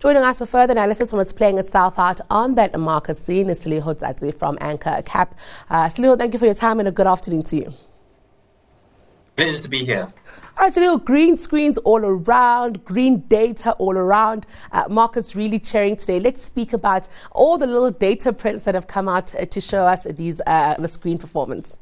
Joining us for further analysis on what's playing itself out on that market scene is Seleho Tsatsi from Anchor Cap. Uh, Seleho, thank you for your time and a good afternoon to you. Pleasure to be here. All right, little green screens all around, green data all around. Uh, markets really cheering today. Let's speak about all the little data prints that have come out to show us these uh, the screen performance.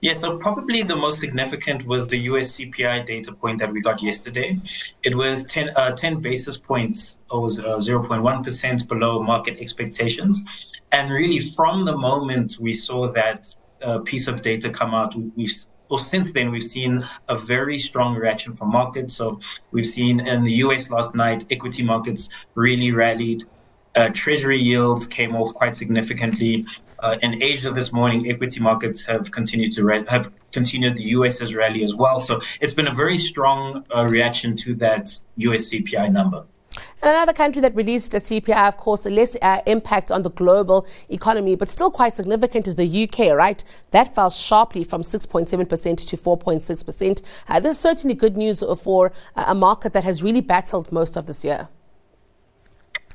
Yeah, so probably the most significant was the US CPI data point that we got yesterday. It was 10, uh, 10 basis points, or was uh, 0.1% below market expectations. And really, from the moment we saw that uh, piece of data come out, we've well, since then, we've seen a very strong reaction from markets. So we've seen in the US last night, equity markets really rallied. Uh, treasury yields came off quite significantly. Uh, in Asia this morning, equity markets have continued to have continued the US's rally as well. So it's been a very strong uh, reaction to that US CPI number. Another country that released a CPI, of course, less uh, impact on the global economy, but still quite significant is the UK, right? That fell sharply from 6.7% to 4.6%. Uh, this is certainly good news for uh, a market that has really battled most of this year.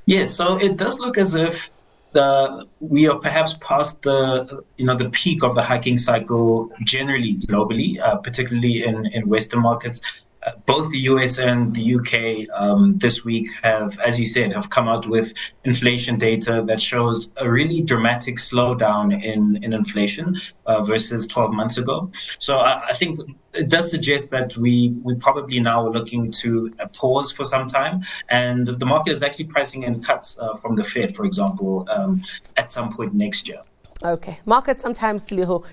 Yes, so it does look as if the, we are perhaps past the you know the peak of the hiking cycle generally globally, uh, particularly in, in Western markets both the US and the UK um, this week have, as you said, have come out with inflation data that shows a really dramatic slowdown in, in inflation uh, versus 12 months ago. So I, I, think it does suggest that we, we probably now are looking to pause for some time. And the market is actually pricing in cuts uh, from the Fed, for example, um, at some point next year. Okay. Markets sometimes,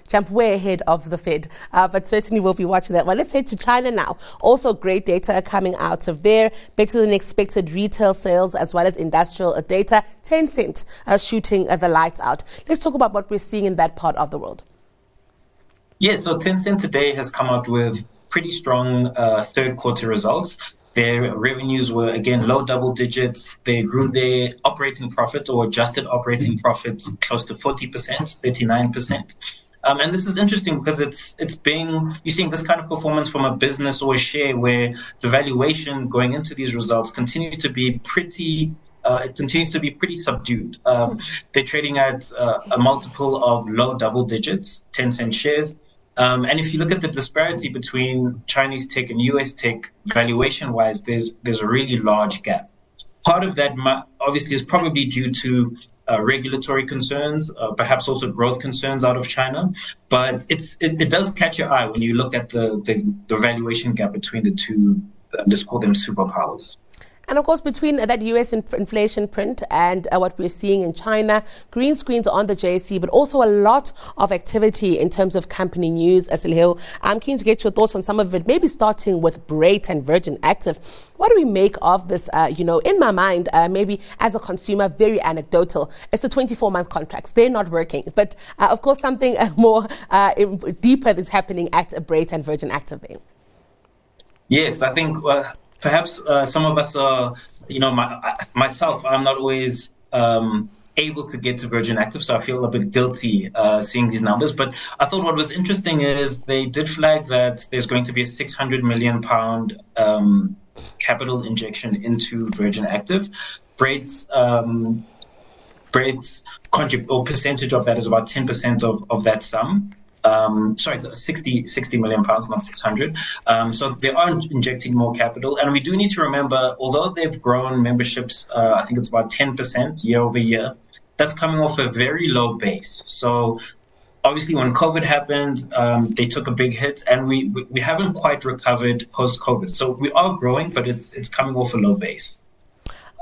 jump way ahead of the Fed, uh, but certainly we'll be watching that one. Let's head to China now. Also, great data coming out of there. Better than expected retail sales as well as industrial data. Tencent uh, shooting uh, the lights out. Let's talk about what we're seeing in that part of the world. Yeah, so Tencent today has come out with pretty strong uh, third quarter results. Their revenues were again low double digits. They grew their operating profit or adjusted operating profits close to 40%, 39%. Um, and this is interesting because it's it's being you're seeing this kind of performance from a business or a share where the valuation going into these results continues to be pretty uh, it continues to be pretty subdued. Um, they're trading at uh, a multiple of low double digits, Tencent shares. Um, and if you look at the disparity between Chinese tech and US tech valuation wise, there's there's a really large gap. Part of that obviously is probably due to uh, regulatory concerns, uh, perhaps also growth concerns out of China. But it's it, it, does catch your eye when you look at the, the, the valuation gap between the two. Let's call them superpowers. And of course, between that US inf- inflation print and uh, what we're seeing in China, green screens on the JSE, but also a lot of activity in terms of company news. Asilhill, I'm keen to get your thoughts on some of it, maybe starting with Brait and Virgin Active. What do we make of this? Uh, you know, in my mind, uh, maybe as a consumer, very anecdotal. It's the 24 month contracts. They're not working. But uh, of course, something uh, more uh, deeper is happening at Brait and Virgin Active. Yes, I think perhaps uh, some of us are, you know, my, myself, I'm not always um, able to get to Virgin Active, so I feel a bit guilty uh, seeing these numbers. But I thought what was interesting is they did flag that there's going to be a 600 million pound um, capital injection into Virgin Active. Brait's um, Brait's contrib- or percentage of that is about 10% of, of that sum um, sorry, 60, 60 million pounds, not 600. Um, so they are injecting more capital. And we do need to remember, although they've grown memberships, uh, I think it's about 10% year over year, that's coming off a very low base. So obviously when COVID happened, um, they took a big hit and we, we haven't quite recovered post COVID. So we are growing, but it's, it's coming off a low base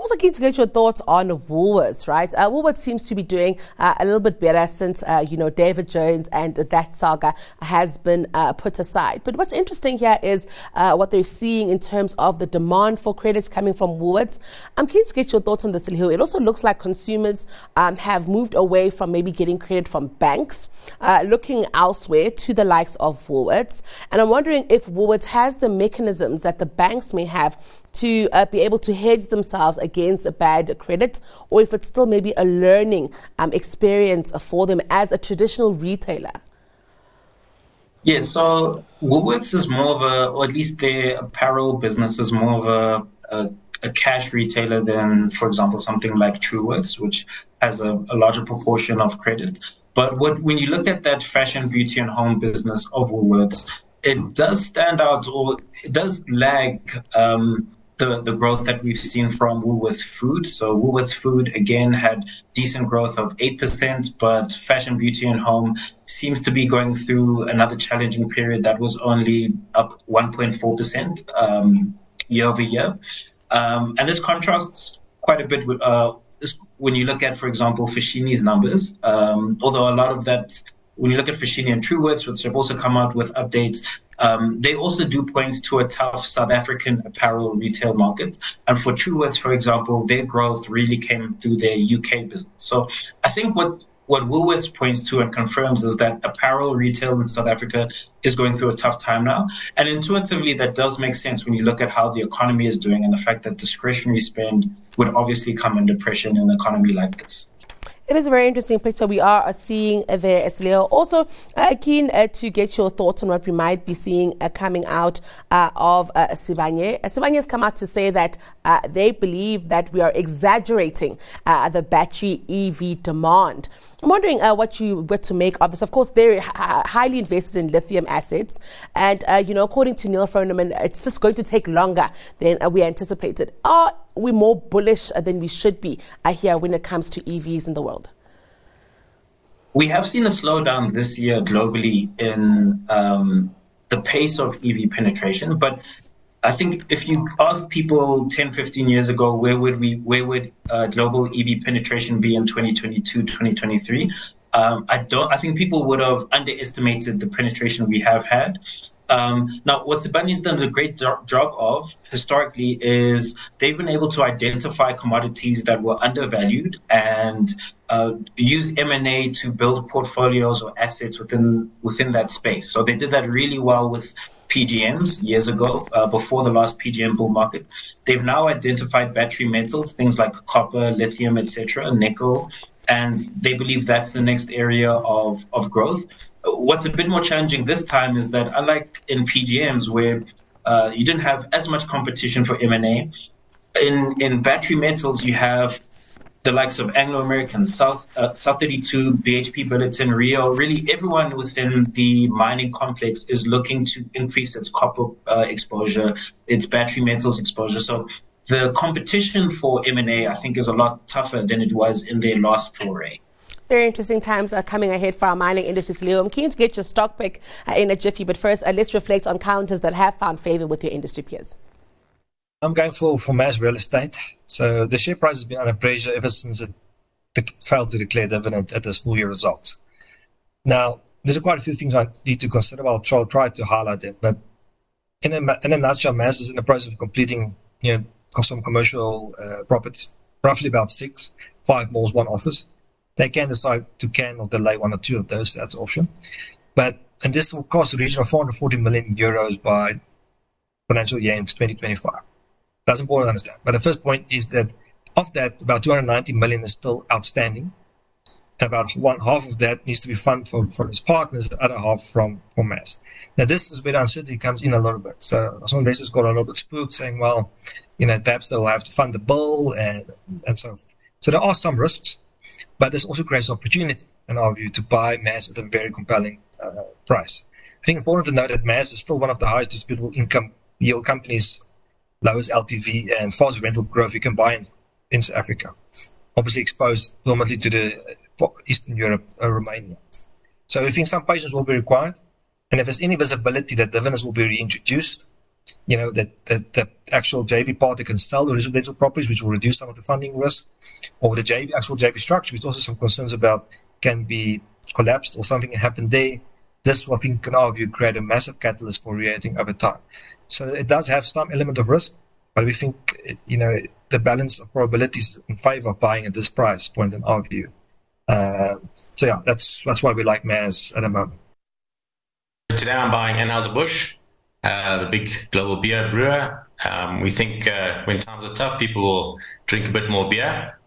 also keen to get your thoughts on Woolworths, right? Uh, Woolworths seems to be doing uh, a little bit better since, uh, you know, David Jones and that saga has been uh, put aside. But what's interesting here is uh, what they're seeing in terms of the demand for credits coming from Woolworths. I'm keen to get your thoughts on this. It also looks like consumers um, have moved away from maybe getting credit from banks, uh, looking elsewhere to the likes of Woolworths. And I'm wondering if Woolworths has the mechanisms that the banks may have to uh, be able to hedge themselves against a bad credit, or if it's still maybe a learning um, experience for them as a traditional retailer? Yes, so Woolworths is more of a, or at least their apparel business is more of a, a a cash retailer than, for example, something like Truworths, which has a, a larger proportion of credit. But what, when you look at that fashion, beauty, and home business of Woolworths, it does stand out or it does lag um, the, the growth that we've seen from Woolworths Food. So Woolworths Food again had decent growth of 8%, but fashion, beauty and home seems to be going through another challenging period that was only up 1.4% um, year over year. Um, and this contrasts quite a bit with uh, when you look at, for example, Foschini's numbers, um, although a lot of that when you look at Foschini and Truworths, which have also come out with updates, um, they also do point to a tough South African apparel retail market. And for Truworths, for example, their growth really came through their UK business. So I think what what Woolworths points to and confirms is that apparel retail in South Africa is going through a tough time now. And intuitively, that does make sense when you look at how the economy is doing and the fact that discretionary spend would obviously come under pressure in an economy like this. It is a very interesting picture we are seeing there as Leo. Also, uh, keen uh, to get your thoughts on what we might be seeing uh, coming out of uh, Sibanye. Sibanye has come out to say that they believe that we are exaggerating the battery EV demand. I'm wondering uh, what you were to make of this. Of course, they're h- highly invested in lithium assets, and uh, you know, according to Neal Froneman, it's just going to take longer than uh, we anticipated. Are we more bullish than we should be uh, here when it comes to EVs in the world? We have seen a slowdown this year globally in um, the pace of EV penetration, but I think if you ask people 10, 15 years ago, where would we, where would uh, global EV penetration be in 2022, 2023? Um, I don't. I think people would have underestimated the penetration we have had. Um, now, what Sibanye's done a great job of historically is they've been able to identify commodities that were undervalued and uh, use M and A to build portfolios or assets within within that space. So they did that really well with PGMs years ago, uh, before the last PGM bull market. They've now identified battery metals, things like copper, lithium, etc., nickel, and they believe that's the next area of, of growth. What's a bit more challenging this time is that, unlike in PGMs, where uh, you didn't have as much competition for M&A, in, in battery metals, you have the likes of Anglo American, South uh, South 32, BHP Billiton, Rio, really everyone within the mining complex is looking to increase its copper uh, exposure, its battery metals exposure. So the competition for M&A, I think, is a lot tougher than it was in their last foray. Very interesting times are coming ahead for our mining industries, Leo. I'm keen to get your stock pick uh, in a jiffy, but first, uh, let's reflect on counters that have found favor with your industry peers. I'm going for, for MAS Real Estate. So the share price has been under pressure ever since it failed to declare dividend at its full year results. Now, there's quite a few things I need to consider. I'll try, to highlight them. But in a, in a nutshell, MAS is in the process of completing you know, some commercial uh, properties, roughly about six, five malls, one office. They can decide to can or delay one or two of those. That's an option. But and this will cost the region of 440 million euros by financial year in 2025. That's important to understand. But the first point is that of that, about 290 million is still outstanding. And about one half of that needs to be funded from, from his partners, the other half from, from MAS. Now, this is where the uncertainty comes in a little bit. So some investors got a little bit spooked saying, well, you know, perhaps they'll have to fund the bill and, and so forth. So there are some risks, but there's also great opportunity, in our view, to buy MAS at a very compelling uh, price. I think important to note that MAS is still one of the highest distributable income yield companies lowest LTV and fast rental growth you can buy in, in South Africa. Obviously exposed predominantly to the Eastern Europe, uh, Romania. So we think some patience will be required. And if there's any visibility that dividends will be reintroduced, you know, that, that the actual JV party can sell the residential properties, which will reduce some of the funding risk, or the JV, actual JV structure, which also some concerns about can be collapsed or something can happen there. This, I think, can argue create a massive catalyst for reacting over time. So it does have some element of risk, but we think, you know, the balance of probabilities in favor of buying at this price point in our view. Uh, so yeah, that's that's why we like MAS at the moment. Today I'm buying Anheuser-Busch, uh, the big global beer brewer. Um, we think uh, when times are tough, people will drink a bit more beer.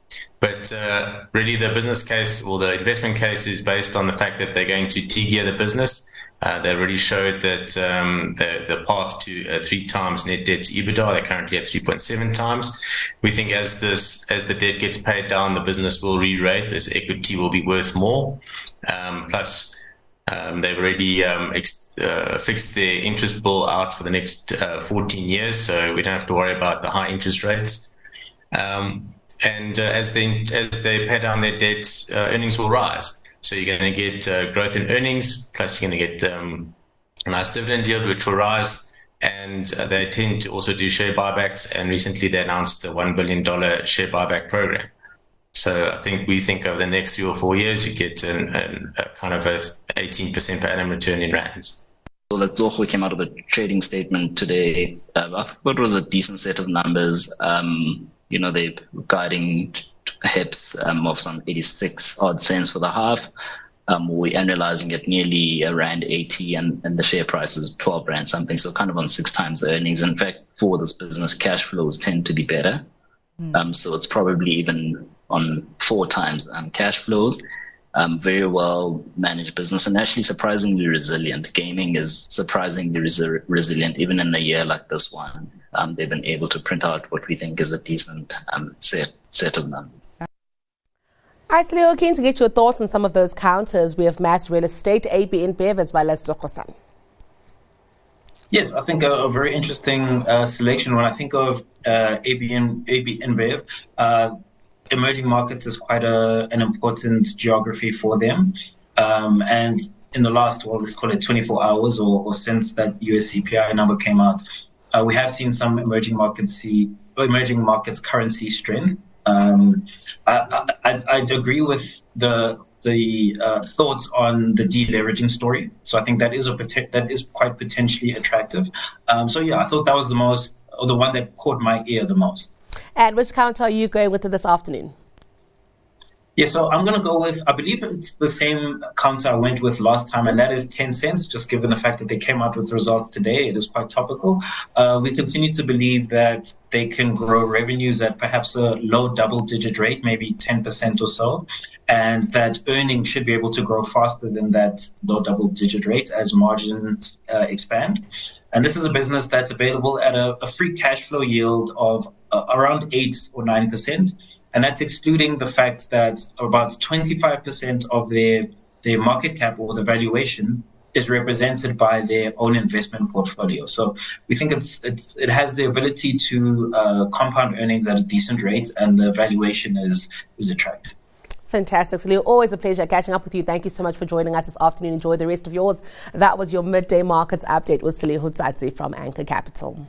But uh, really, the business case or the investment case is based on the fact that they're going to de-gear the business Uh, they already showed that um, the, the path to uh, three times net debt to EBITDA. They're currently at 3.7 times. We think as this as the debt gets paid down, the business will re-rate. This equity will be worth more. Um, plus, um, they've already um, ex- uh, fixed their interest bill out for the next uh, 14 years, so we don't have to worry about the high interest rates. Um, and uh, as they as they pay down their debts, uh, earnings will rise. So you're going to get uh, growth in earnings, plus you're going to get um, a nice dividend yield, which will rise. And uh, they tend to also do share buybacks. And recently they announced the $1 billion share buyback program. So I think we think over the next three or four years, you get an, an, a kind of a 18% per annum return in rands. So Letsogo came out of a trading statement today. I thought it was a decent set of numbers. Um, you know, they're guiding HEPS um, of some 86 odd cents for the half. Um, we're analyzing it nearly around 80 and, and the share price is 12 rand something. So kind of on six times earnings. In fact, for this business, cash flows tend to be better. Mm. Um, so it's probably even on four times um, cash flows. Um, very well managed business and actually surprisingly resilient. Gaming is surprisingly resi- resilient, even in a year like this one. Um, they've been able to print out what we think is a decent um, set set of numbers. All right, Leo, keen to get your thoughts on some of those counters. We have MAS Real Estate, AB InBev, as well as Tsogo Sun. Yes, I think a, a very interesting uh, selection. When I think of uh, ABN, AB InBev, uh, emerging markets is quite a, an important geography for them. Um, and in the last, well, let's call it 24 hours or, or since that US CPI number came out, uh, we have seen some emerging markets see emerging markets currency strength. Um, I, I, I, agree with the the uh, thoughts on the deleveraging story. So I think that is a that is quite potentially attractive. Um, so yeah, I thought that was the most or the one that caught my ear the most. And which counter are you going with this afternoon? Yeah, so I'm going to go with, I believe it's the same counter I went with last time, and that is Tencent, just given the fact that they came out with results today. It is quite topical. Uh, we continue to believe that they can grow revenues at perhaps a low double digit rate, maybe 10% or so, and that earnings should be able to grow faster than that low double digit rate as margins uh, expand. And this is a business that's available at a, a free cash flow yield of uh, around 8 or 9%. And that's excluding the fact that about 25% of their, their market cap or the valuation is represented by their own investment portfolio. So we think it's, it's it has the ability to uh, compound earnings at a decent rate, and the valuation is is attractive. Fantastic. Salil, always a pleasure catching up with you. Thank you so much for joining us this afternoon. Enjoy the rest of yours. That was your midday markets update with Salil Hudzadze from Anchor Capital.